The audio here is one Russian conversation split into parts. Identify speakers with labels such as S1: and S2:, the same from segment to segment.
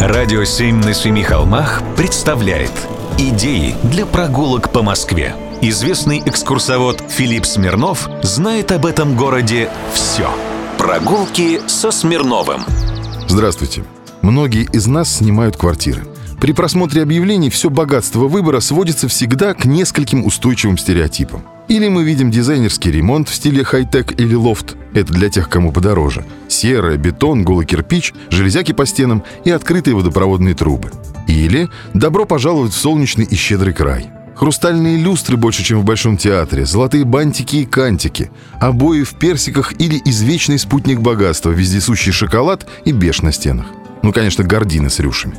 S1: Радио «Семь на семи холмах» представляет Идеи для прогулок по Москве. Известный экскурсовод Филипп Смирнов знает об этом городе все. Прогулки со Смирновым.
S2: Здравствуйте. Многие из нас снимают квартиры. При просмотре объявлений все богатство выбора сводится всегда к нескольким устойчивым стереотипам. Или мы видим дизайнерский ремонт в стиле хай-тек или лофт. Это для тех, кому подороже. Серое, бетон, голый кирпич, железяки по стенам и открытые водопроводные трубы. Или «Добро пожаловать в солнечный и щедрый край». Хрустальные люстры больше, чем в Большом театре, золотые бантики и кантики, обои в персиках или извечный спутник богатства, вездесущий шоколад и беж на стенах. Ну, конечно, гардины с рюшами.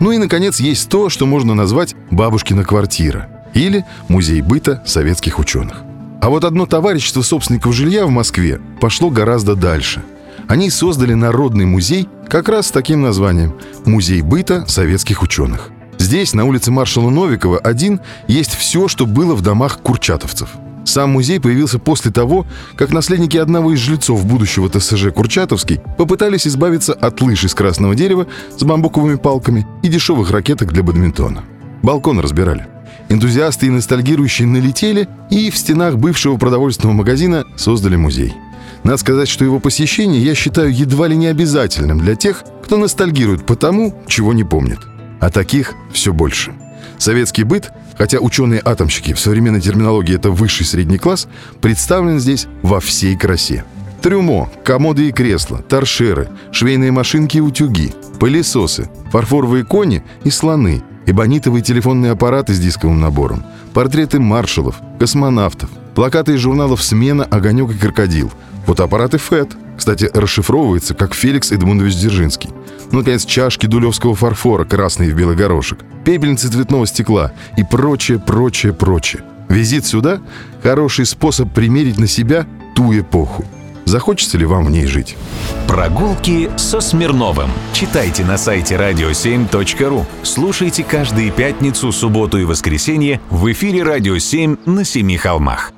S2: Ну и, наконец, есть то, что можно назвать «бабушкина квартира» или «музей быта советских ученых». А вот одно товарищество собственников жилья в Москве пошло гораздо дальше. Они создали народный музей как раз с таким названием «Музей быта советских ученых». Здесь, на улице маршала Новикова, один, есть все, что было в домах курчатовцев – сам музей появился после того, как наследники одного из жильцов будущего ТСЖ Курчатовский попытались избавиться от лыж из красного дерева с бамбуковыми палками и дешевых ракеток для бадминтона. Балкон разбирали. Энтузиасты и ностальгирующие налетели и в стенах бывшего продовольственного магазина создали музей. Надо сказать, что его посещение я считаю едва ли не обязательным для тех, кто ностальгирует по тому, чего не помнит. А таких все больше. Советский быт, хотя ученые-атомщики в современной терминологии это высший средний класс, представлен здесь во всей красе. Трюмо, комоды и кресла, торшеры, швейные машинки и утюги, пылесосы, фарфоровые кони и слоны, эбонитовые телефонные аппараты с дисковым набором, портреты маршалов, космонавтов, плакаты из журналов «Смена», «Огонек» и «Крокодил», фотоаппараты «ФЭТ», кстати, расшифровывается как Феликс Эдмундович Дзержинский. Ну, наконец, чашки дулевского фарфора, красные в белый горошек, пепельницы цветного стекла и прочее, прочее, прочее. Визит сюда – хороший способ примерить на себя ту эпоху. Захочется ли вам в ней жить?
S1: Прогулки со Смирновым. Читайте на сайте radio7.ru. Слушайте каждые пятницу, субботу и воскресенье в эфире «Радио 7» на Семи холмах.